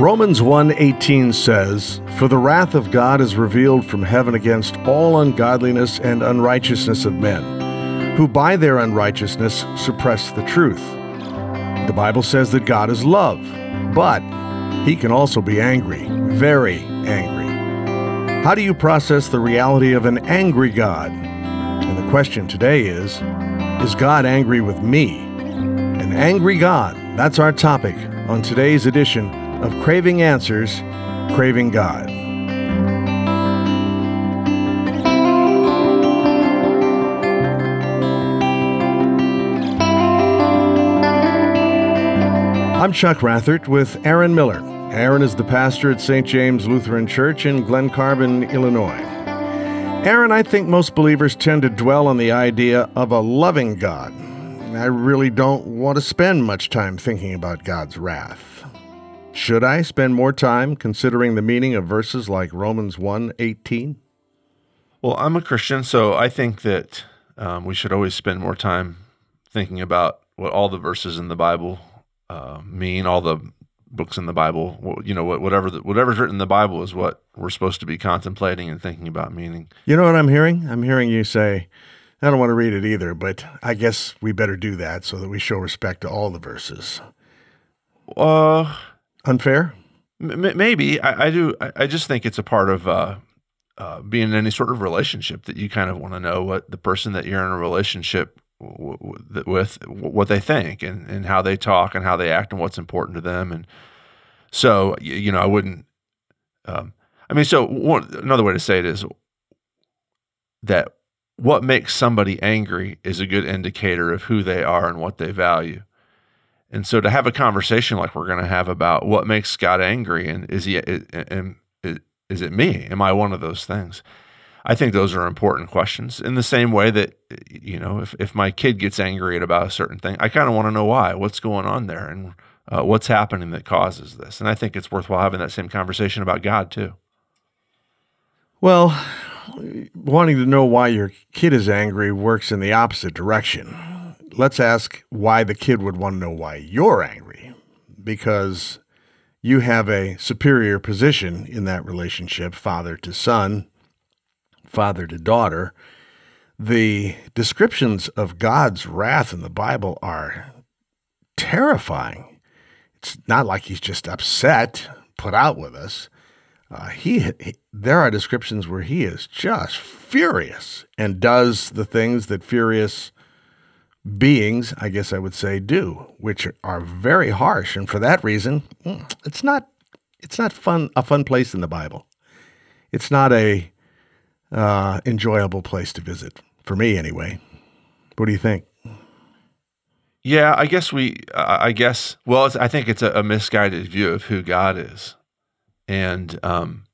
Romans 1:18 says, "For the wrath of God is revealed from heaven against all ungodliness and unrighteousness of men, who by their unrighteousness suppress the truth." The Bible says that God is love, but he can also be angry, very angry. How do you process the reality of an angry God? And the question today is, is God angry with me? An angry God. That's our topic on today's edition of Craving Answers, Craving God. I'm Chuck Rathert with Aaron Miller. Aaron is the pastor at St. James Lutheran Church in Glen Carbon, Illinois. Aaron, I think most believers tend to dwell on the idea of a loving God. I really don't want to spend much time thinking about God's wrath. Should I spend more time considering the meaning of verses like Romans 1:18? Well, I'm a Christian, so I think that um, we should always spend more time thinking about what all the verses in the Bible uh, mean, all the books in the Bible. You know, whatever the, whatever's written in the Bible is what we're supposed to be contemplating and thinking about meaning. You know what I'm hearing? I'm hearing you say, I don't want to read it either, but I guess we better do that so that we show respect to all the verses. Uh, unfair? M- maybe I, I do. I, just think it's a part of uh, uh, being in any sort of relationship that you kind of want to know what the person that you're in a relationship with, what they think and, and how they talk and how they act and what's important to them. And so, you know, I wouldn't. Um, I mean, so one, another way to say it is that what makes somebody angry is a good indicator of who they are and what they value. And so to have a conversation like we're going to have about what makes God angry and is he and is it me? Am I one of those things? I think those are important questions. In the same way that you know, if if my kid gets angry at about a certain thing, I kind of want to know why, what's going on there, and uh, what's happening that causes this. And I think it's worthwhile having that same conversation about God too. Well, wanting to know why your kid is angry works in the opposite direction let's ask why the kid would want to know why you're angry. Because you have a superior position in that relationship, father to son, father to daughter. The descriptions of God's wrath in the Bible are terrifying. It's not like he's just upset, put out with us. Uh, he, he, there are descriptions where he is just furious and does the things that furious beings, I guess I would say, do, which are very harsh, and for that reason, mm, it's not it's not fun a fun place in the Bible. It's not a uh, enjoyable place to visit for me, anyway. What do you think? Yeah, I guess we. I guess. Well, I think it's a, a, misguided view of who God is, and um,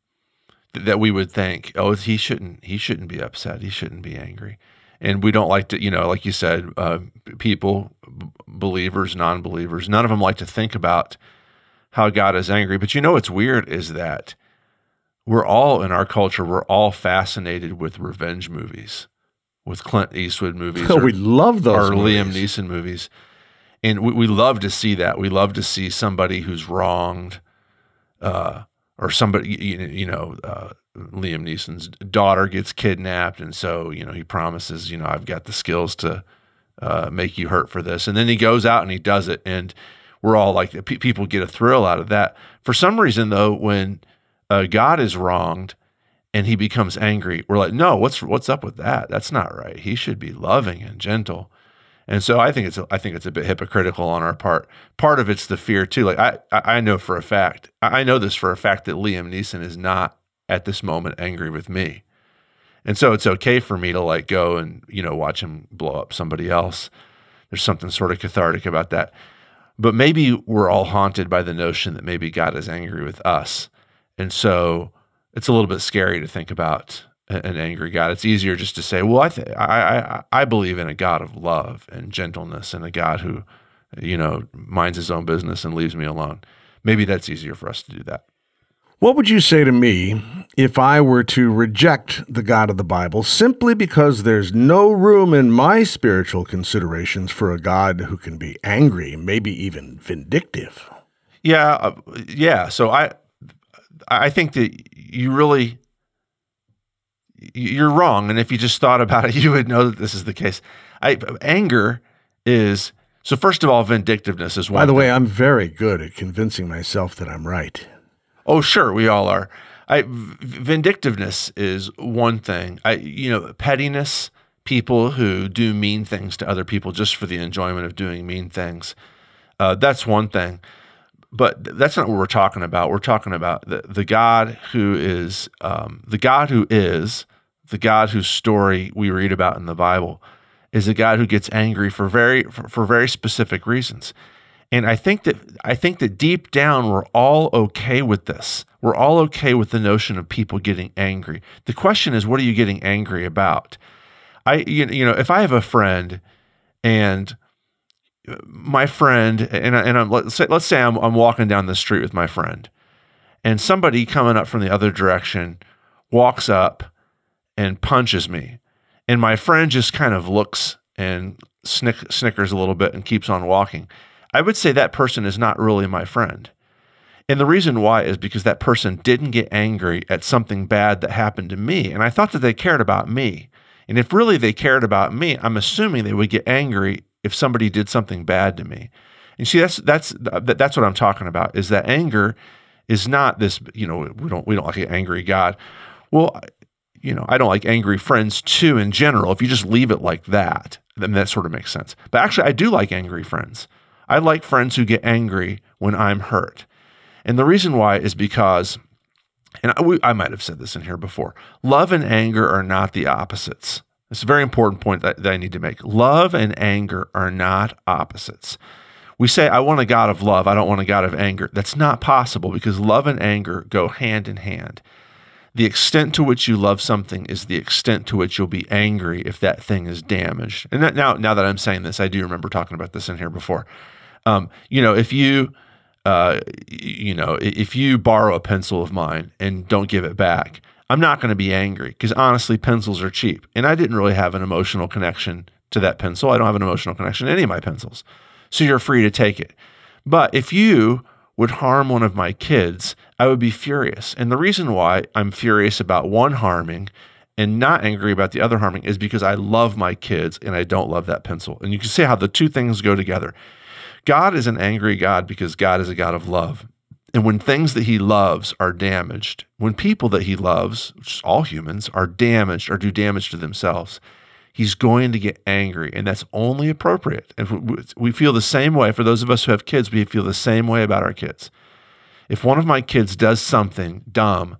th- that we would think, oh, he shouldn't. He shouldn't be upset. He shouldn't be angry and we don't like to, you know, like you said, uh, people, b- believers, non-believers, none of them like to think about how God is angry. But you know what's weird is that we're all in our culture, we're all fascinated with revenge movies, with Clint Eastwood movies. Oh, we love those. Or movies. Liam Neeson movies. And we, we love to see that. We love to see somebody who's wronged, uh, or somebody, you, you know, uh, Liam Neeson's daughter gets kidnapped, and so you know he promises, you know, I've got the skills to uh, make you hurt for this, and then he goes out and he does it, and we're all like, p- people get a thrill out of that. For some reason, though, when uh, God is wronged and he becomes angry, we're like, no, what's what's up with that? That's not right. He should be loving and gentle. And so I think it's I think it's a bit hypocritical on our part. Part of it's the fear too. Like I I know for a fact I know this for a fact that Liam Neeson is not at this moment angry with me. And so it's okay for me to like go and, you know, watch him blow up somebody else. There's something sort of cathartic about that. But maybe we're all haunted by the notion that maybe God is angry with us. And so it's a little bit scary to think about an angry God. It's easier just to say, well, I, th- I, I, I believe in a God of love and gentleness and a God who, you know, minds his own business and leaves me alone. Maybe that's easier for us to do that. What would you say to me if I were to reject the God of the Bible simply because there's no room in my spiritual considerations for a God who can be angry, maybe even vindictive? Yeah, uh, yeah. So I, I think that you really, you're wrong. And if you just thought about it, you would know that this is the case. I anger is so. First of all, vindictiveness is one. By the thing. way, I'm very good at convincing myself that I'm right. Oh, sure, we all are. I vindictiveness is one thing. I you know pettiness, people who do mean things to other people just for the enjoyment of doing mean things. Uh, that's one thing, but that's not what we're talking about. We're talking about the the God who is um, the God who is the God whose story we read about in the Bible is a God who gets angry for very for, for very specific reasons. And I think that I think that deep down we're all okay with this. We're all okay with the notion of people getting angry. The question is, what are you getting angry about? I you know if I have a friend and my friend and I- and I'm let's say, let's say I'm I'm walking down the street with my friend and somebody coming up from the other direction walks up and punches me and my friend just kind of looks and snick, snickers a little bit and keeps on walking. I would say that person is not really my friend. And the reason why is because that person didn't get angry at something bad that happened to me. And I thought that they cared about me. And if really they cared about me, I'm assuming they would get angry if somebody did something bad to me. And see, that's that's that's what I'm talking about. Is that anger is not this? You know, we don't we don't like an angry God. Well, you know, I don't like angry friends too in general. If you just leave it like that, then that sort of makes sense. But actually, I do like angry friends. I like friends who get angry when I'm hurt. And the reason why is because, and I, we, I might have said this in here before love and anger are not the opposites. It's a very important point that, that I need to make. Love and anger are not opposites. We say, I want a God of love, I don't want a God of anger. That's not possible because love and anger go hand in hand. The extent to which you love something is the extent to which you'll be angry if that thing is damaged. And now, now that I'm saying this, I do remember talking about this in here before. Um, you know, if you, uh, you know, if you borrow a pencil of mine and don't give it back, I'm not going to be angry because honestly, pencils are cheap, and I didn't really have an emotional connection to that pencil. I don't have an emotional connection to any of my pencils, so you're free to take it. But if you would harm one of my kids, I would be furious. And the reason why I'm furious about one harming and not angry about the other harming is because I love my kids and I don't love that pencil. And you can see how the two things go together. God is an angry God because God is a God of love. And when things that he loves are damaged, when people that he loves, which is all humans, are damaged or do damage to themselves, he's going to get angry. And that's only appropriate. And we feel the same way. For those of us who have kids, we feel the same way about our kids. If one of my kids does something dumb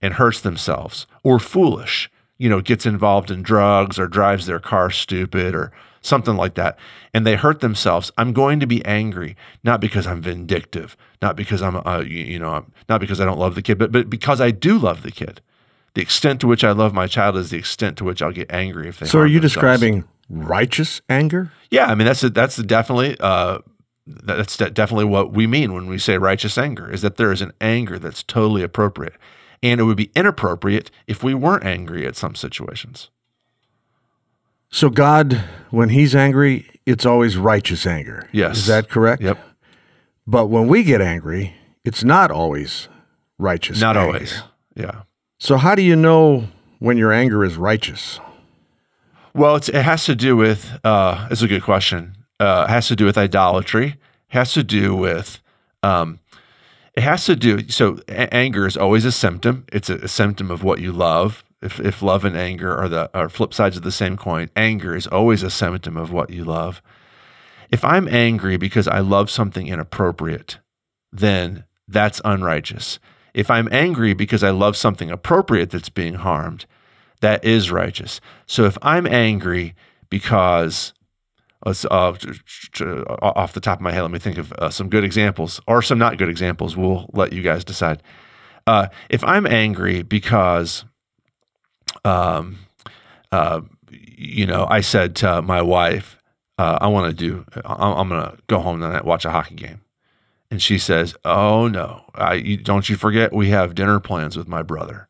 and hurts themselves or foolish, you know, gets involved in drugs or drives their car stupid or something like that, and they hurt themselves, I'm going to be angry, not because I'm vindictive, not because I'm, uh, you, know, not because I don't love the kid, but, but because I do love the kid. The extent to which I love my child is the extent to which I'll get angry if they. So, are you themselves. describing righteous anger? Yeah, I mean that's a, that's definitely uh, that's de- definitely what we mean when we say righteous anger is that there is an anger that's totally appropriate, and it would be inappropriate if we weren't angry at some situations. So, God, when He's angry, it's always righteous anger. Yes. Is that correct? Yep, But when we get angry, it's not always righteous. not anger. always. Yeah. So, how do you know when your anger is righteous? Well, it's, it has to do with. Uh, it's a good question. Uh, it has to do with idolatry. It has to do with. Um, it has to do. So a- anger is always a symptom. It's a, a symptom of what you love. If, if love and anger are the are flip sides of the same coin, anger is always a symptom of what you love. If I'm angry because I love something inappropriate, then that's unrighteous. If I'm angry because I love something appropriate that's being harmed, that is righteous. So if I'm angry because let's uh, off the top of my head, let me think of uh, some good examples or some not good examples. We'll let you guys decide. Uh, if I'm angry because, um, uh, you know, I said to my wife, uh, I want to do, I'm, I'm going to go home tonight, watch a hockey game. And she says, Oh no, I, you, don't you forget we have dinner plans with my brother.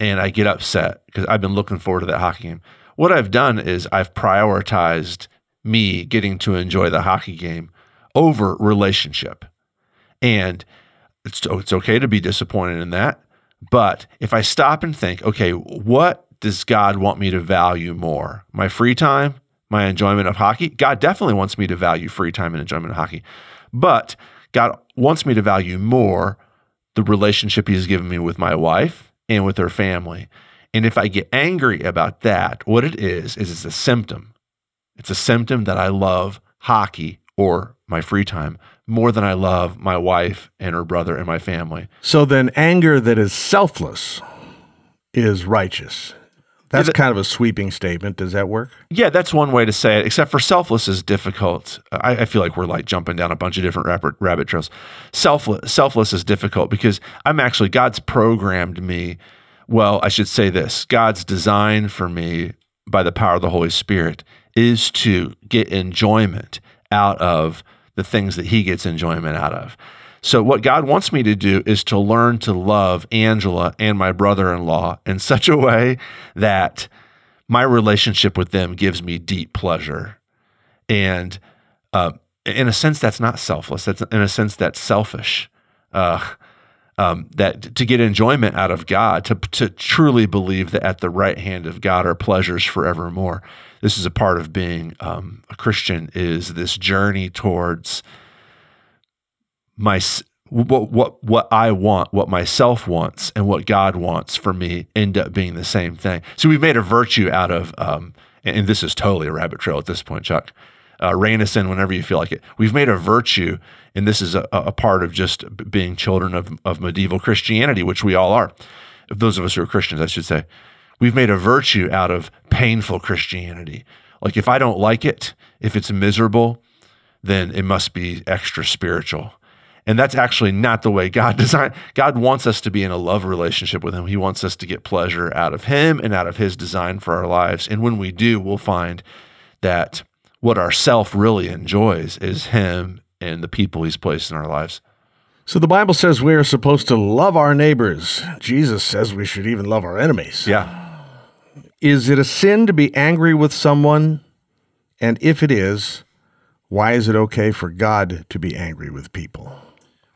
And I get upset because I've been looking forward to that hockey game. What I've done is I've prioritized me getting to enjoy the hockey game over relationship. And it's, it's okay to be disappointed in that. But if I stop and think, okay, what does God want me to value more? My free time, my enjoyment of hockey? God definitely wants me to value free time and enjoyment of hockey. But God wants me to value more the relationship He's given me with my wife and with her family. And if I get angry about that, what it is, is it's a symptom. It's a symptom that I love hockey or my free time more than I love my wife and her brother and my family. So then, anger that is selfless is righteous. That's Yeah, that- kind of a sweeping statement. Does that work? Yeah, that's one way to say it, except for selfless is difficult. I, I feel like we're like jumping down a bunch of different rabbit, rabbit trails. Selfless, selfless is difficult because I'm actually, God's programmed me. Well, I should say this God's design for me by the power of the Holy Spirit is to get enjoyment out of the things that He gets enjoyment out of. So, what God wants me to do is to learn to love Angela and my brother in law in such a way that my relationship with them gives me deep pleasure. And uh, in a sense, that's not selfless. That's in a sense, that's selfish. Uh, um, that to get enjoyment out of God, to, to truly believe that at the right hand of God are pleasures forevermore. This is a part of being um, a Christian is this journey towards my what what what I want, what myself wants, and what God wants for me end up being the same thing. So we've made a virtue out of, um, and, and this is totally a rabbit trail at this point, Chuck. Uh, rein us in whenever you feel like it. We've made a virtue, and this is a, a part of just being children of, of medieval Christianity, which we all are. Those of us who are Christians, I should say. We've made a virtue out of painful Christianity. Like if I don't like it, if it's miserable, then it must be extra spiritual. And that's actually not the way God designed. God wants us to be in a love relationship with Him. He wants us to get pleasure out of Him and out of His design for our lives. And when we do, we'll find that what our self really enjoys is Him and the people He's placed in our lives. So the Bible says we are supposed to love our neighbors. Jesus says we should even love our enemies. Yeah. Is it a sin to be angry with someone? And if it is, why is it okay for God to be angry with people?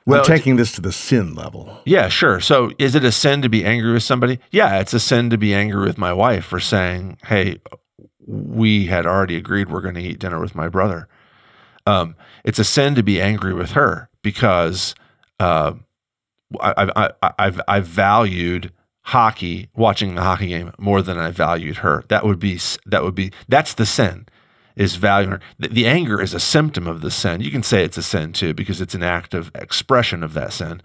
Well, I'm taking this to the sin level. Yeah, sure. So is it a sin to be angry with somebody? Yeah, it's a sin to be angry with my wife for saying, hey, we had already agreed we're going to eat dinner with my brother. Um, it's a sin to be angry with her because uh, I, I, I, I've, I've valued hockey, watching the hockey game more than I valued her. That would be, that would be, that's the sin is valuing her. The, the anger is a symptom of the sin. You can say it's a sin too, because it's an act of expression of that sin.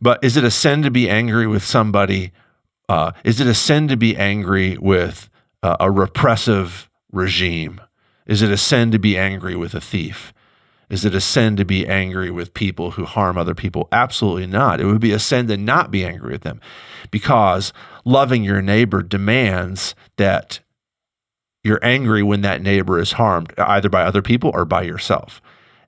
But is it a sin to be angry with somebody? Uh, is it a sin to be angry with uh, a repressive regime? Is it a sin to be angry with a thief? Is it a sin to be angry with people who harm other people? Absolutely not. It would be a sin to not be angry with them because loving your neighbor demands that you're angry when that neighbor is harmed, either by other people or by yourself.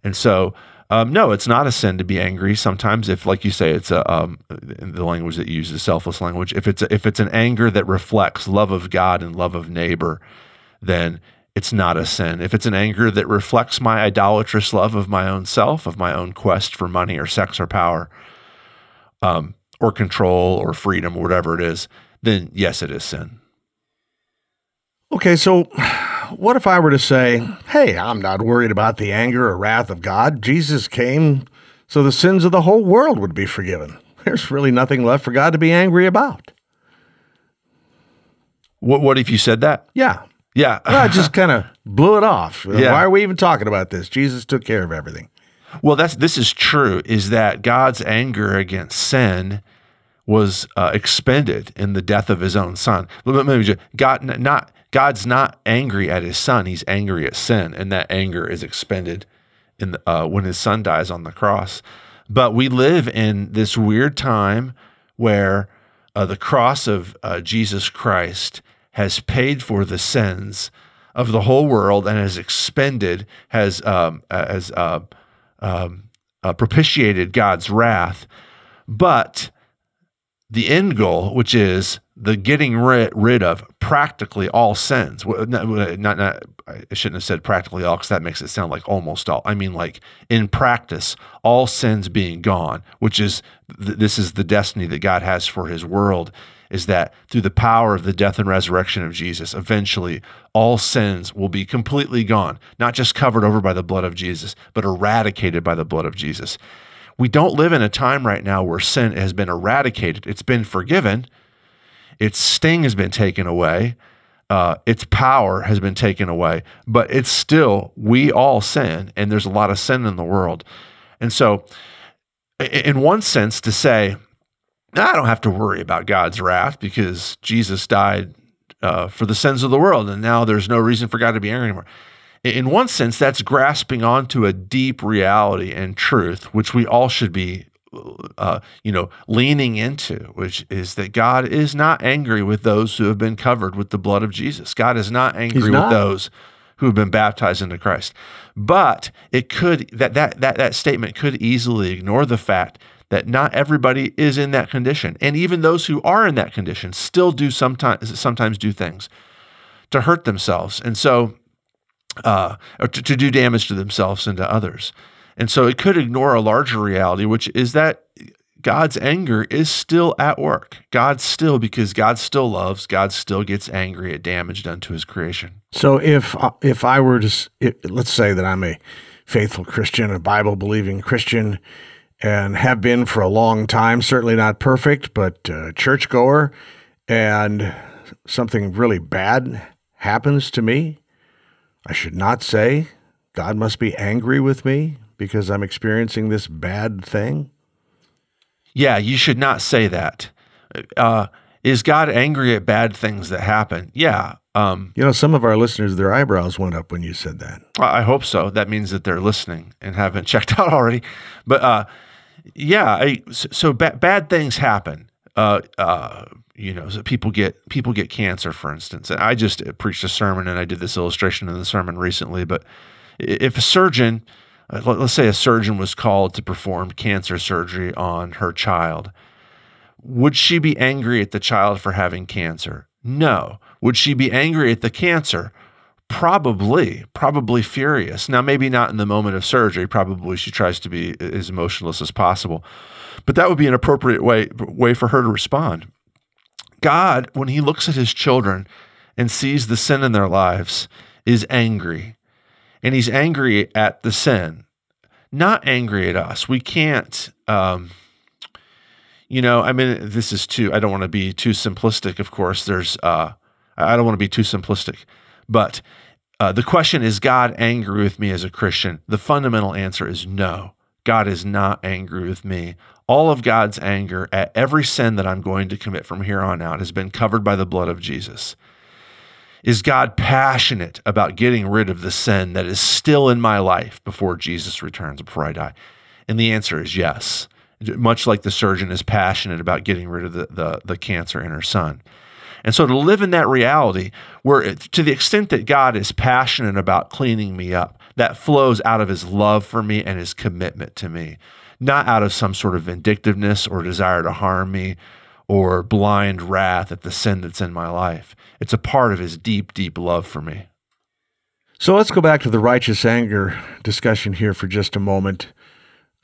And so, um, no, it's not a sin to be angry. Sometimes, if, like you say, it's a um, the language that you use is selfless language. If it's a, if it's an anger that reflects love of God and love of neighbor, then it's not a sin. If it's an anger that reflects my idolatrous love of my own self, of my own quest for money or sex or power, um, or control or freedom or whatever it is, then yes, it is sin. Okay, so what if I were to say, hey, I'm not worried about the anger or wrath of God. Jesus came so the sins of the whole world would be forgiven. There's really nothing left for God to be angry about. What what if you said that? Yeah. Yeah. I just kind of blew it off. Yeah. Why are we even talking about this? Jesus took care of everything. Well, that's this is true. Is that God's anger against sin was uh, expended in the death of His own Son? Let me just, God not God's not angry at His Son; He's angry at sin, and that anger is expended in the, uh, when His Son dies on the cross. But we live in this weird time where uh, the cross of uh, Jesus Christ has paid for the sins of the whole world and has expended, has um, has uh, um, uh, propitiated God's wrath. But the end goal, which is the getting rid, rid of practically all sins. Not, not, not, I shouldn't have said practically all because that makes it sound like almost all. I mean, like in practice, all sins being gone, which is th- this is the destiny that God has for His world. Is that through the power of the death and resurrection of Jesus, eventually all sins will be completely gone, not just covered over by the blood of Jesus, but eradicated by the blood of Jesus. We don't live in a time right now where sin has been eradicated, it's been forgiven its sting has been taken away. Uh, its power has been taken away, but it's still, we all sin, and there's a lot of sin in the world. And so, in one sense, to say, I don't have to worry about God's wrath because Jesus died uh, for the sins of the world, and now there's no reason for God to be angry anymore. In one sense, that's grasping onto a deep reality and truth, which we all should be uh, you know, leaning into, which is that God is not angry with those who have been covered with the blood of Jesus. God is not angry not. with those who have been baptized into Christ. But it could that that that that statement could easily ignore the fact that not everybody is in that condition, and even those who are in that condition still do sometimes sometimes do things to hurt themselves, and so uh, or to, to do damage to themselves and to others. And so it could ignore a larger reality, which is that God's anger is still at work. God still, because God still loves, God still gets angry at damage done to his creation. So if uh, if I were to, if, let's say that I'm a faithful Christian, a Bible believing Christian, and have been for a long time, certainly not perfect, but uh, churchgoer, and something really bad happens to me, I should not say, God must be angry with me because I'm experiencing this bad thing? Yeah, you should not say that. Uh, is God angry at bad things that happen? Yeah. Um, you know, some of our listeners, their eyebrows went up when you said that. I hope so. That means that they're listening and haven't checked out already. But uh, yeah, I, so ba- bad things happen. Uh, uh, you know, so people get people get cancer, for instance. And I just preached a sermon, and I did this illustration in the sermon recently. But if a surgeon uh, let's say a surgeon was called to perform cancer surgery on her child. Would she be angry at the child for having cancer? No. Would she be angry at the cancer? Probably, probably furious. Now, maybe not in the moment of surgery. Probably she tries to be as emotionless as possible. But that would be an appropriate way, way for her to respond. God, when he looks at his children and sees the sin in their lives, is angry and he's angry at the sin, not angry at us. We can't, um, you know, I mean, this is too, I don't want to be too simplistic, of course. There's, uh, I don't want to be too simplistic, but uh, the question is God angry with me as a Christian? The fundamental answer is no. God is not angry with me. All of God's anger at every sin that I'm going to commit from here on out has been covered by the blood of Jesus. Is God passionate about getting rid of the sin that is still in my life before Jesus returns, before I die? And the answer is yes. Much like the surgeon is passionate about getting rid of the, the, the cancer in her son. And so to live in that reality, where to the extent that God is passionate about cleaning me up, that flows out of his love for me and his commitment to me, not out of some sort of vindictiveness or desire to harm me or blind wrath at the sin that's in my life. It's a part of his deep, deep love for me. So let's go back to the righteous anger discussion here for just a moment.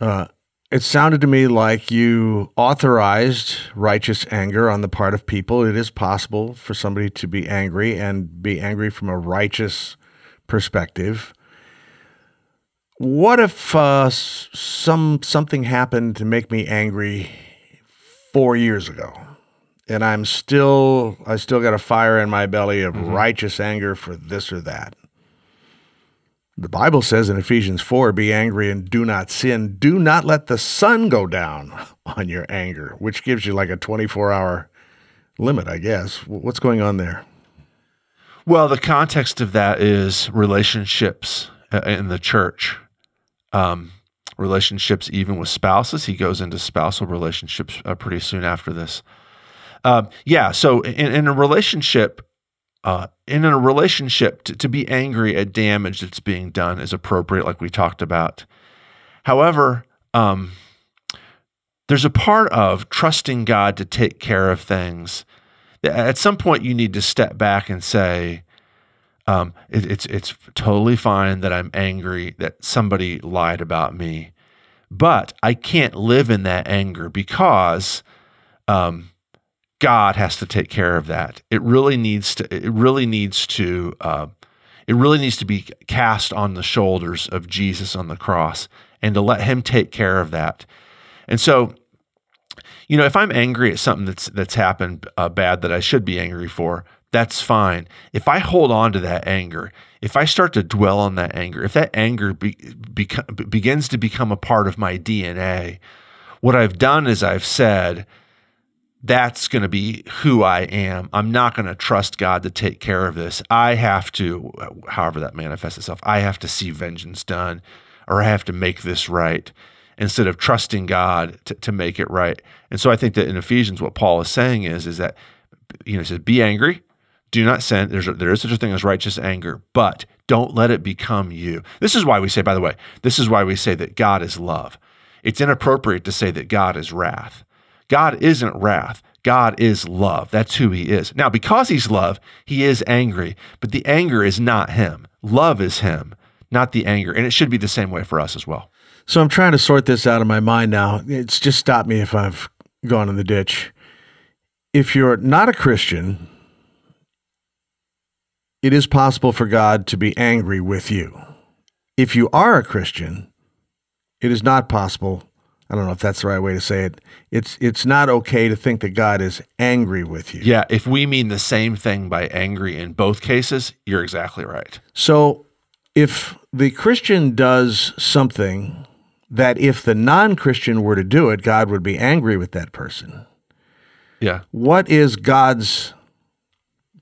Uh, it sounded to me like you authorized righteous anger on the part of people. It is possible for somebody to be angry and be angry from a righteous perspective. What if uh, some something happened to make me angry four years ago. And I'm still, I still got a fire in my belly of mm-hmm. righteous anger for this or that. The Bible says in Ephesians 4 be angry and do not sin. Do not let the sun go down on your anger, which gives you like a 24 hour limit, I guess. What's going on there? Well, the context of that is relationships uh, in the church. Um, relationships, even with spouses. He goes into spousal relationships uh, pretty soon after this. Um, yeah, so in, in a relationship, uh, in a relationship, to, to be angry at damage that's being done is appropriate, like we talked about. However, um, there's a part of trusting God to take care of things at some point you need to step back and say, um, it, it's it's totally fine that I'm angry that somebody lied about me, but I can't live in that anger because um, God has to take care of that. It really needs to. It really needs to. Uh, it really needs to be cast on the shoulders of Jesus on the cross, and to let Him take care of that. And so, you know, if I'm angry at something that's that's happened uh, bad that I should be angry for, that's fine. If I hold on to that anger, if I start to dwell on that anger, if that anger be, beca- begins to become a part of my DNA, what I've done is I've said, that's going to be who I am. I'm not going to trust God to take care of this. I have to, however that manifests itself, I have to see vengeance done or I have to make this right instead of trusting God to, to make it right. And so I think that in Ephesians, what Paul is saying is, is that, you know, he says, be angry, do not sin. There's a, there is such a thing as righteous anger, but don't let it become you. This is why we say, by the way, this is why we say that God is love. It's inappropriate to say that God is wrath. God isn't wrath. God is love. That's who he is. Now, because he's love, he is angry, but the anger is not him. Love is him, not the anger. And it should be the same way for us as well. So I'm trying to sort this out of my mind now. It's just stopped me if I've gone in the ditch. If you're not a Christian, it is possible for God to be angry with you. If you are a Christian, it is not possible. I don't know if that's the right way to say it. It's it's not okay to think that God is angry with you. Yeah, if we mean the same thing by angry in both cases, you're exactly right. So if the Christian does something that if the non-Christian were to do it, God would be angry with that person. Yeah. What is God's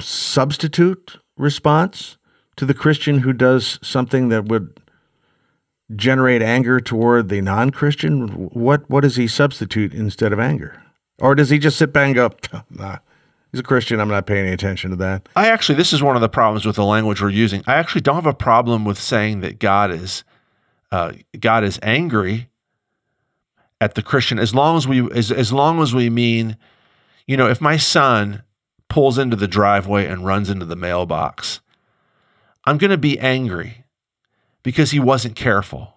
substitute response to the Christian who does something that would generate anger toward the non-Christian? What what does he substitute instead of anger? Or does he just sit back and go, nah, he's a Christian, I'm not paying any attention to that? I actually this is one of the problems with the language we're using. I actually don't have a problem with saying that God is uh, God is angry at the Christian as long as we as, as long as we mean, you know, if my son pulls into the driveway and runs into the mailbox, I'm going to be angry because he wasn't careful.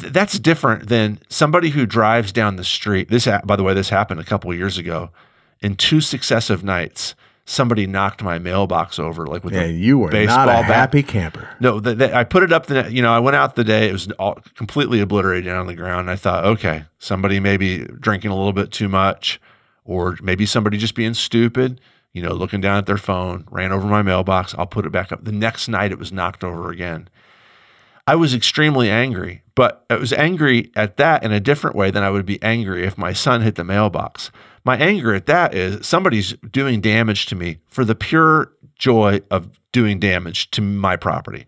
Th- that's different than somebody who drives down the street. This, by the way, this happened a couple of years ago. In two successive nights, somebody knocked my mailbox over, like with Yeah, a you were baseball not a bat. happy camper. No, the, the, I put it up. The you know, I went out the day. It was all completely obliterated on the ground. I thought, okay, somebody maybe drinking a little bit too much, or maybe somebody just being stupid. You know, looking down at their phone, ran over my mailbox. I'll put it back up. The next night, it was knocked over again. I was extremely angry, but I was angry at that in a different way than I would be angry if my son hit the mailbox. My anger at that is somebody's doing damage to me for the pure joy of doing damage to my property.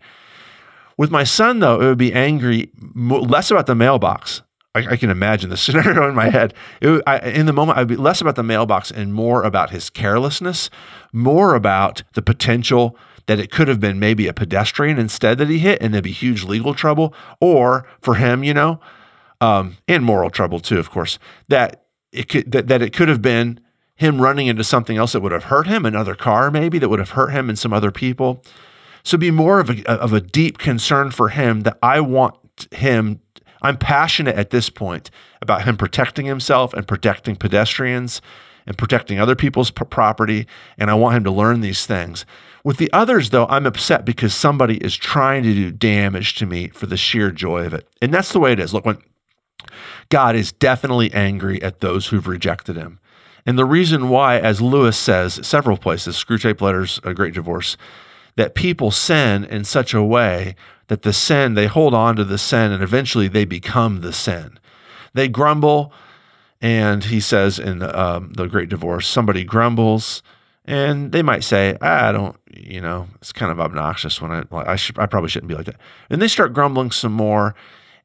With my son, though, it would be angry less about the mailbox. I, I can imagine the scenario in my head. I, in the moment, I'd be less about the mailbox and more about his carelessness, more about the potential that it could have been maybe a pedestrian instead that he hit, and there'd be huge legal trouble, or for him, you know, um, and moral trouble too, of course. That it could that, that it could have been him running into something else that would have hurt him, another car maybe that would have hurt him and some other people. So be more of a of a deep concern for him that I want him. I'm passionate at this point about him protecting himself and protecting pedestrians and protecting other people's property, and I want him to learn these things. With the others, though, I'm upset because somebody is trying to do damage to me for the sheer joy of it, and that's the way it is. Look, when God is definitely angry at those who've rejected him. And the reason why, as Lewis says several places, Screwtape Letters, A Great Divorce, that people sin in such a way that the sin, they hold on to the sin and eventually they become the sin. They grumble, and he says in um, The Great Divorce, somebody grumbles, and they might say, ah, I don't, you know, it's kind of obnoxious when I, like, I, should, I probably shouldn't be like that. And they start grumbling some more,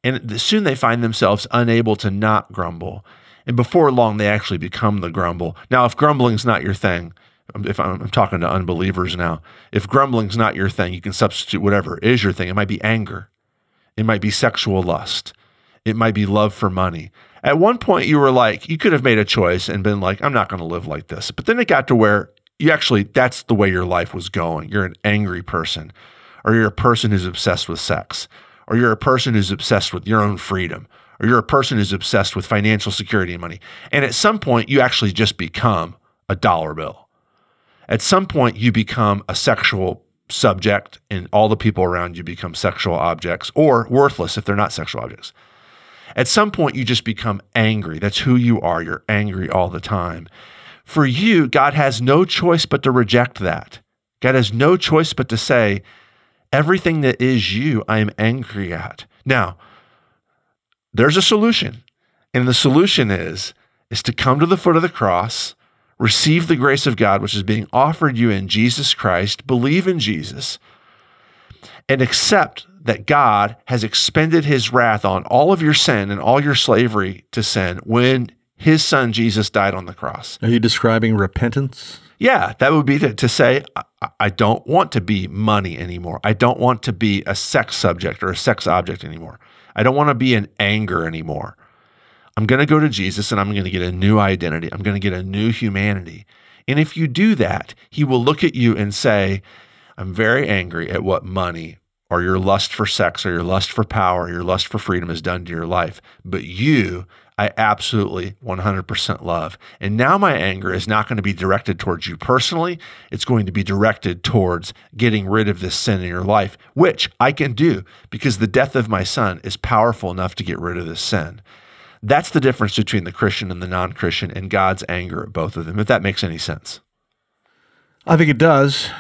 and soon they find themselves unable to not grumble. And before long, they actually become the grumble. Now, if grumbling's not your thing, um, if I'm, I'm talking to unbelievers now, if grumbling's not your thing, you can substitute whatever is your thing. It might be anger, it might be sexual lust, it might be love for money. At one point, you were like, you could have made a choice and been like, I'm not going to live like this. But then it got to where you actually, that's the way your life was going. You're an angry person, or you're a person who's obsessed with sex, or you're a person who's obsessed with your own freedom, or you're a person who's obsessed with financial security and money. And at some point, you actually just become a dollar bill. At some point, you become a sexual subject, and all the people around you become sexual objects or worthless if they're not sexual objects. At some point, you just become angry. That's who you are. You're angry all the time. For you, God has no choice but to reject that. God has no choice but to say, everything that is you, I am angry at. Now, there's a solution. And the solution is, is to come to the foot of the cross, receive the grace of God, which is being offered you in Jesus Christ, believe in Jesus, and accept that God has expended his wrath on all of your sin and all your slavery to sin when his son Jesus died on the cross. Are you describing repentance? Yeah, that would be to, to say, I, I don't want to be money anymore. I don't want to be a sex subject or a sex object anymore. I don't want to be in anger anymore. I'm going to go to Jesus and I'm going to get a new identity. I'm going to get a new humanity. And if you do that, he will look at you and say, I'm very angry at what money or your lust for sex or your lust for power or your lust for freedom has done to your life. But you, I absolutely 100% love. And now my anger is not going to be directed towards you personally. It's going to be directed towards getting rid of this sin in your life, which I can do because the death of my son is powerful enough to get rid of this sin. That's the difference between the Christian and the non Christian and God's anger at both of them, if that makes any sense. I think it does.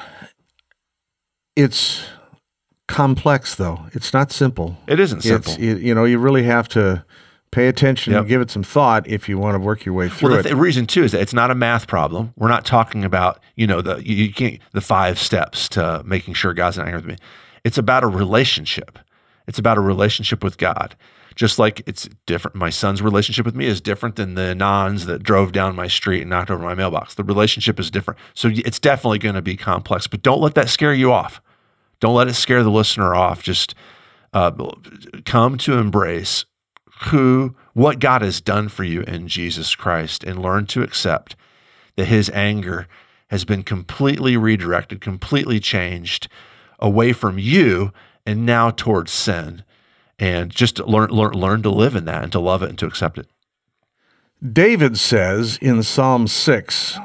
It's complex, though. It's not simple. It isn't simple. It's, you, you know, you really have to pay attention Yep. and give it some thought if you want to work your way through Well, it. the th- reason too is that it's not a math problem. We're not talking about you know the you, you can't the five steps to making sure God's not angry with me. It's about a relationship. It's about a relationship with God. Just like it's different. My son's relationship with me is different than the nons that drove down my street and knocked over my mailbox. The relationship is different. So it's definitely going to be complex. But don't let that scare you off. Don't let it scare the listener off. Just uh, come to embrace who what God has done for you in Jesus Christ and learn to accept that his anger has been completely redirected, completely changed away from you and now towards sin. And just learn learn learn to live in that and to love it and to accept it. David says in Psalm 6,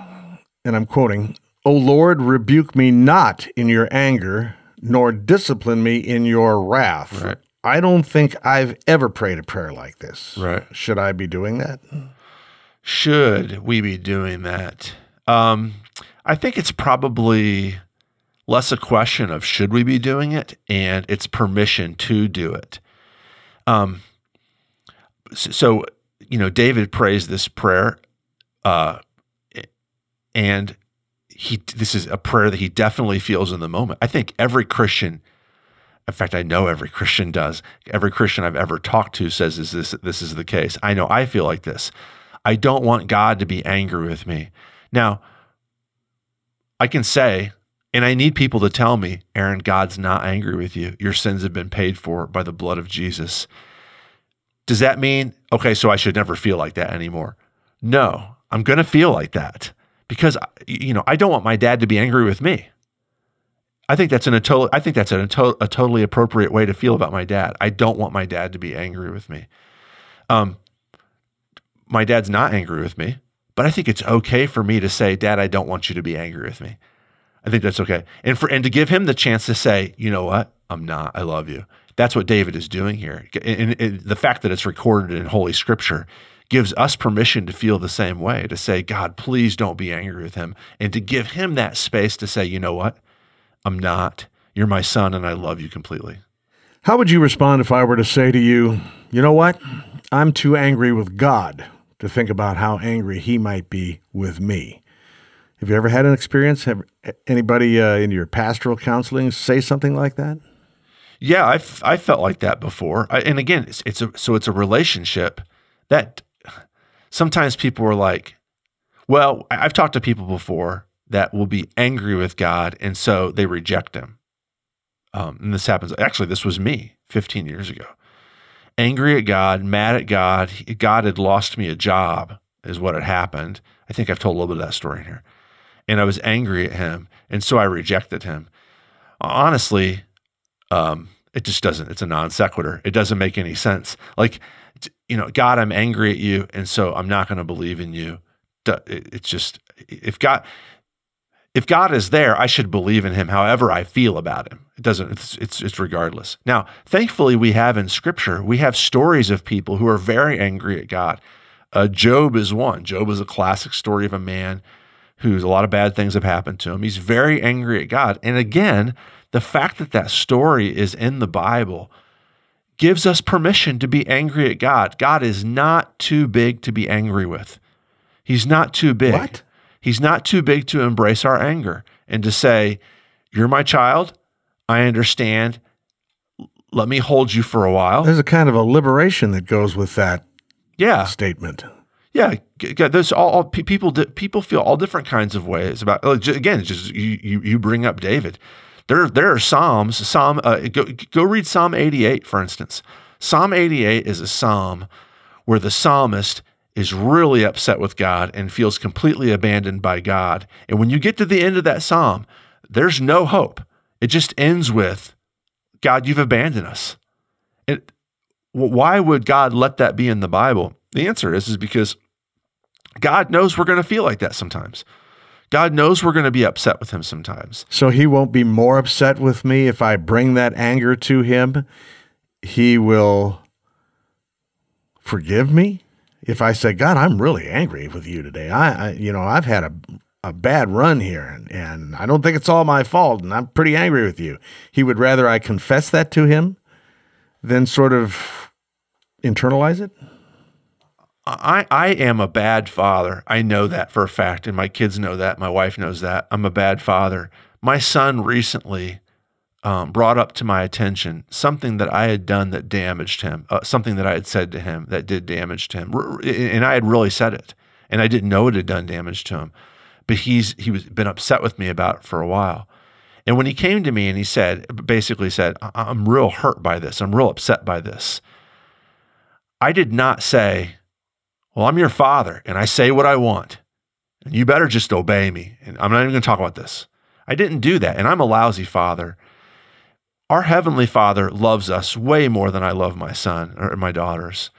and I'm quoting, O Lord, rebuke me not in your anger, nor discipline me in your wrath. Right. I don't think I've ever prayed a prayer like this. Right. Should I be doing that? Should we be doing that? Um, I think it's probably less a question of should we be doing it and it's permission to do it. Um, so, you know, David prays this prayer, uh, and he this is a prayer that he definitely feels in the moment. I think every Christian, in fact, I know every Christian does. Every Christian I've ever talked to says is this this is the case. I know I feel like this. I don't want God to be angry with me. Now, I can say, and I need people to tell me, Aaron, God's not angry with you. Your sins have been paid for by the blood of Jesus. Does that mean, okay, so I should never feel like that anymore? No, I'm going to feel like that because, you know, I don't want my dad to be angry with me. I think that's an a I think that's an, a, a totally appropriate way to feel about my dad. I don't want my dad to be angry with me. Um, my dad's not angry with me, but I think it's okay for me to say, Dad, I don't want you to be angry with me. I think that's okay. And for and to give him the chance to say, you know what? I'm not. I love you. That's what David is doing here. And, and the fact that it's recorded in Holy Scripture gives us permission to feel the same way, to say, God, please don't be angry with him. And to give him that space to say, you know what? I'm not. You're my son and I love you completely. How would you respond if I were to say to you, you know what? I'm too angry with God to think about how angry he might be with me. Have you ever had an experience? Have anybody uh, in your pastoral counseling say something like that? Yeah, I've I felt like that before. I, and again, it's, it's a so it's a relationship that sometimes people are like, well, I've talked to people before that will be angry with God, and so they reject Him. Um, and this happens. Actually, this was me 15 years ago, angry at God, mad at God. God had lost me a job, is what had happened. I think I've told a little bit of that story in here. And I was angry at him. And so I rejected him. Honestly, um, it just doesn't, it's a non sequitur. It doesn't make any sense. Like, you know, God, I'm angry at you. And so I'm not going to believe in you. It's just, if God, if God is there, I should believe in him however I feel about him. It doesn't, it's, it's, it's regardless. Now, thankfully, we have in scripture, we have stories of people who are very angry at God. Uh, Job is one. Job is a classic story of a man who's a lot of bad things have happened to him. He's very angry at God. And again, the fact that that story is in the Bible gives us permission to be angry at God. God is not too big to be angry with. He's not too big. What? He's not too big to embrace our anger and to say, You're my child. I understand. Let me hold you for a while. There's a kind of a liberation that goes with that yeah. statement. Yeah, there's all, all people. People feel all different kinds of ways about. Again, just you, you, you bring up David. There, there are psalms. Psalm. Uh, go, go read Psalm 88, for instance. Psalm 88 is a psalm where the psalmist is really upset with God and feels completely abandoned by God. And when you get to the end of that psalm, there's no hope. It just ends with, God, you've abandoned us. And why would God let that be in the Bible? The answer is, is because God knows we're going to feel like that sometimes. God knows we're going to be upset with him sometimes. So he won't be more upset with me if I bring that anger to him. He will forgive me if I say, God, I'm really angry with you today. I, I you know, I've had a, a bad run here and, and I don't think it's all my fault and I'm pretty angry with you. He would rather I confess that to him than sort of internalize it. I, I am a bad father. I know that for a fact, and my kids know that. My wife knows that. I'm a bad father. My son recently um, brought up to my attention something that I had done that damaged him, uh, something that I had said to him that did damage to him, and I had really said it, and I didn't know it had done damage to him, but he's he was been upset with me about it for a while, and when he came to me and he said, basically said, I'm real hurt by this, I'm real upset by this. I did not say, well, I'm your father, and I say what I want, and you better just obey me, and I'm not even going to talk about this. I didn't do that, and I'm a lousy father our Heavenly Father loves us way more than I love my son or my daughters.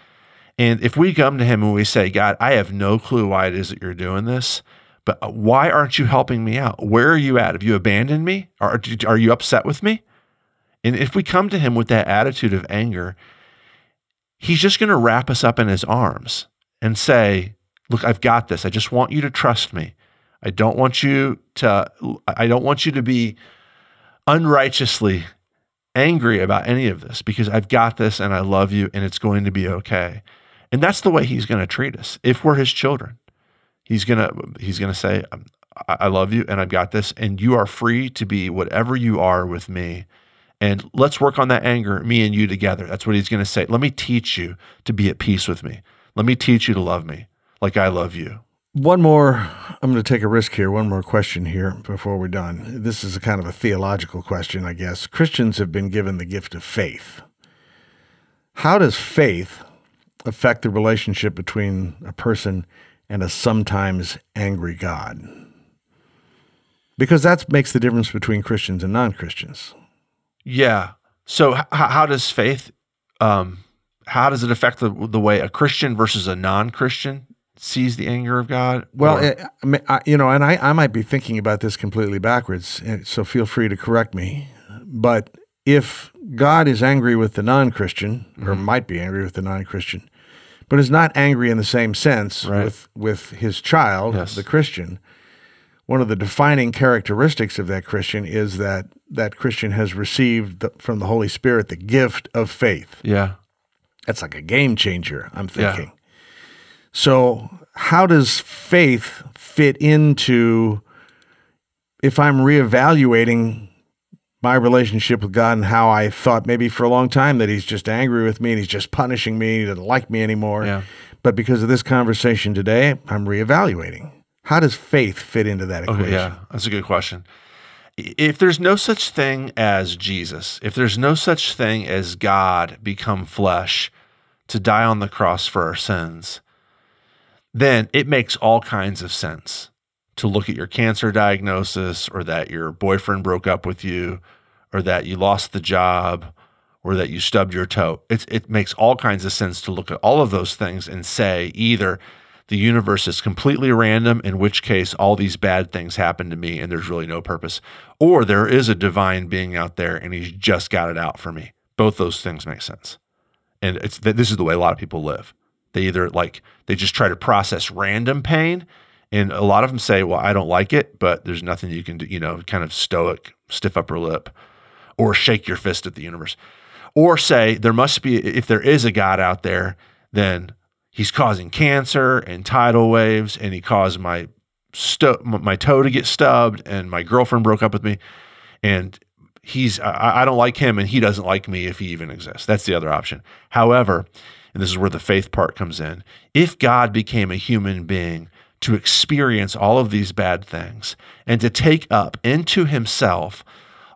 And if we come to Him and we say, God, I have no clue why it is that you're doing this, but why aren't you helping me out? Where are you at? Have you abandoned me? Are, are you upset with me? And if we come to Him with that attitude of anger, He's just going to wrap us up in His arms and say, Look, I've got this. I just want you to trust me. I don't want you to, I don't want you to be unrighteously angry about any of this because I've got this and I love you and it's going to be okay. And that's the way he's going to treat us if we're his children. He's going to he's going to say um, I love you and I've got this and you are free to be whatever you are with me. And let's work on that anger, me and you together. That's what he's going to say. Let me teach you to be at peace with me. Let me teach you to love me like I love you. One more, I'm going to take a risk here. One more question here before we're done. This is a kind of a theological question, I guess. Christians have been given the gift of faith. How does faith affect the relationship between a person and a sometimes angry God? Because that makes the difference between Christians and non Christians. Yeah. So, h- how does faith, um, how does it affect the, the way a Christian versus a non Christian sees the anger of God? Well, it, I, you know, and I, I might be thinking about this completely backwards, so feel free to correct me. But if God is angry with the non Christian, mm-hmm. or might be angry with the non Christian, but is not angry in the same sense right. with, with his child, yes. the Christian, one of the defining characteristics of that Christian is that that Christian has received the, from the Holy Spirit the gift of faith. Yeah. That's like a game changer, I'm thinking. Yeah. So, how does faith fit into if I'm reevaluating my relationship with God and how I thought maybe for a long time that He's just angry with me and He's just punishing me, He doesn't like me anymore. Yeah. But because of this conversation today, I'm reevaluating. How does faith fit into that equation? Okay, yeah, that's a good question. If there's no such thing as Jesus, if there's no such thing as God become flesh, to die on the cross for our sins, then it makes all kinds of sense to look at your cancer diagnosis or that your boyfriend broke up with you or that you lost the job or that you stubbed your toe. It's, it makes all kinds of sense to look at all of those things and say either the universe is completely random, in which case all these bad things happen to me and there's really no purpose, or there is a divine being out there and he's just got it out for me. Both those things make sense. And it's this is the way a lot of people live. They either like they just try to process random pain and a lot of them say, "Well, I don't like it, but there's nothing you can do, you know, kind of stoic, stiff upper lip or shake your fist at the universe." or say there must be if there is a god out there then he's causing cancer and tidal waves and he caused my my toe to get stubbed and my girlfriend broke up with me and he's I, I don't like him and he doesn't like me if he even exists that's the other option however and this is where the faith part comes in. If god became a human being to experience all of these bad things and to take up into himself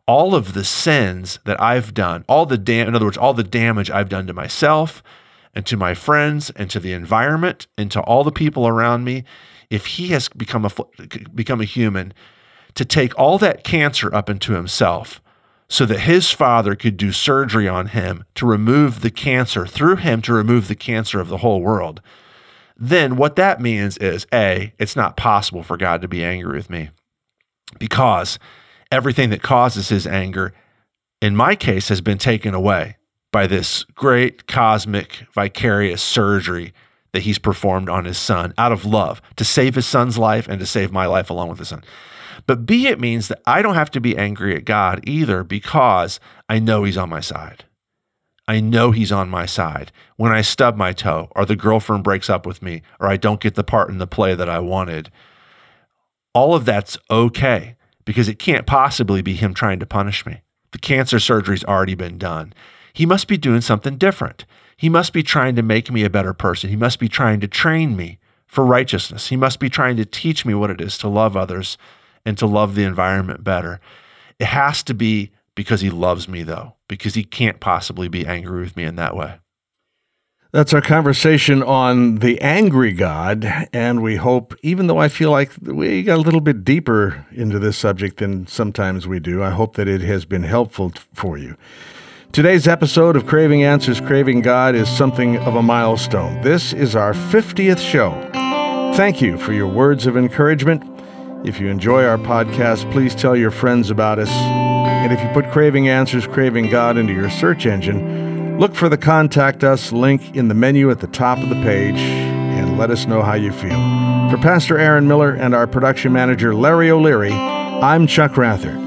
all of the sins that I've done, all the dam- in other words, all the damage I've done to myself and to my friends and to the environment and to all the people around me, if he has become a become a human to take all that cancer up into himself so that his father could do surgery on him to remove the cancer through him to remove the cancer of the whole world then what that means is a it's not possible for God to be angry with me because everything that causes his anger, in my case, has been taken away by this great cosmic vicarious surgery that he's performed on his son out of love to save his son's life and to save my life along with his son. But B, it means that I don't have to be angry at God either because I know he's on my side. I know he's on my side. When I stub my toe, or the girlfriend breaks up with me, or I don't get the part in the play that I wanted, all of that's okay because it can't possibly be him trying to punish me. The cancer surgery's already been done. He must be doing something different. He must be trying to make me a better person. He must be trying to train me for righteousness. He must be trying to teach me what it is to love others and to love the environment better. It has to be because he loves me, though, because he can't possibly be angry with me in that way. That's our conversation on the angry God. And we hope, even though I feel like we got a little bit deeper into this subject than sometimes we do, I hope that it has been helpful for you. Today's episode of Craving Answers, Craving God is something of a milestone. This is our 50th show. Thank you for your words of encouragement. If you enjoy our podcast, please tell your friends about us. And if you put Craving Answers, Craving God into your search engine, Look for the Contact Us link in the menu at the top of the page and let us know how you feel. For Pastor Aaron Miller and our production manager, Larry O'Leary, I'm Chuck Rather.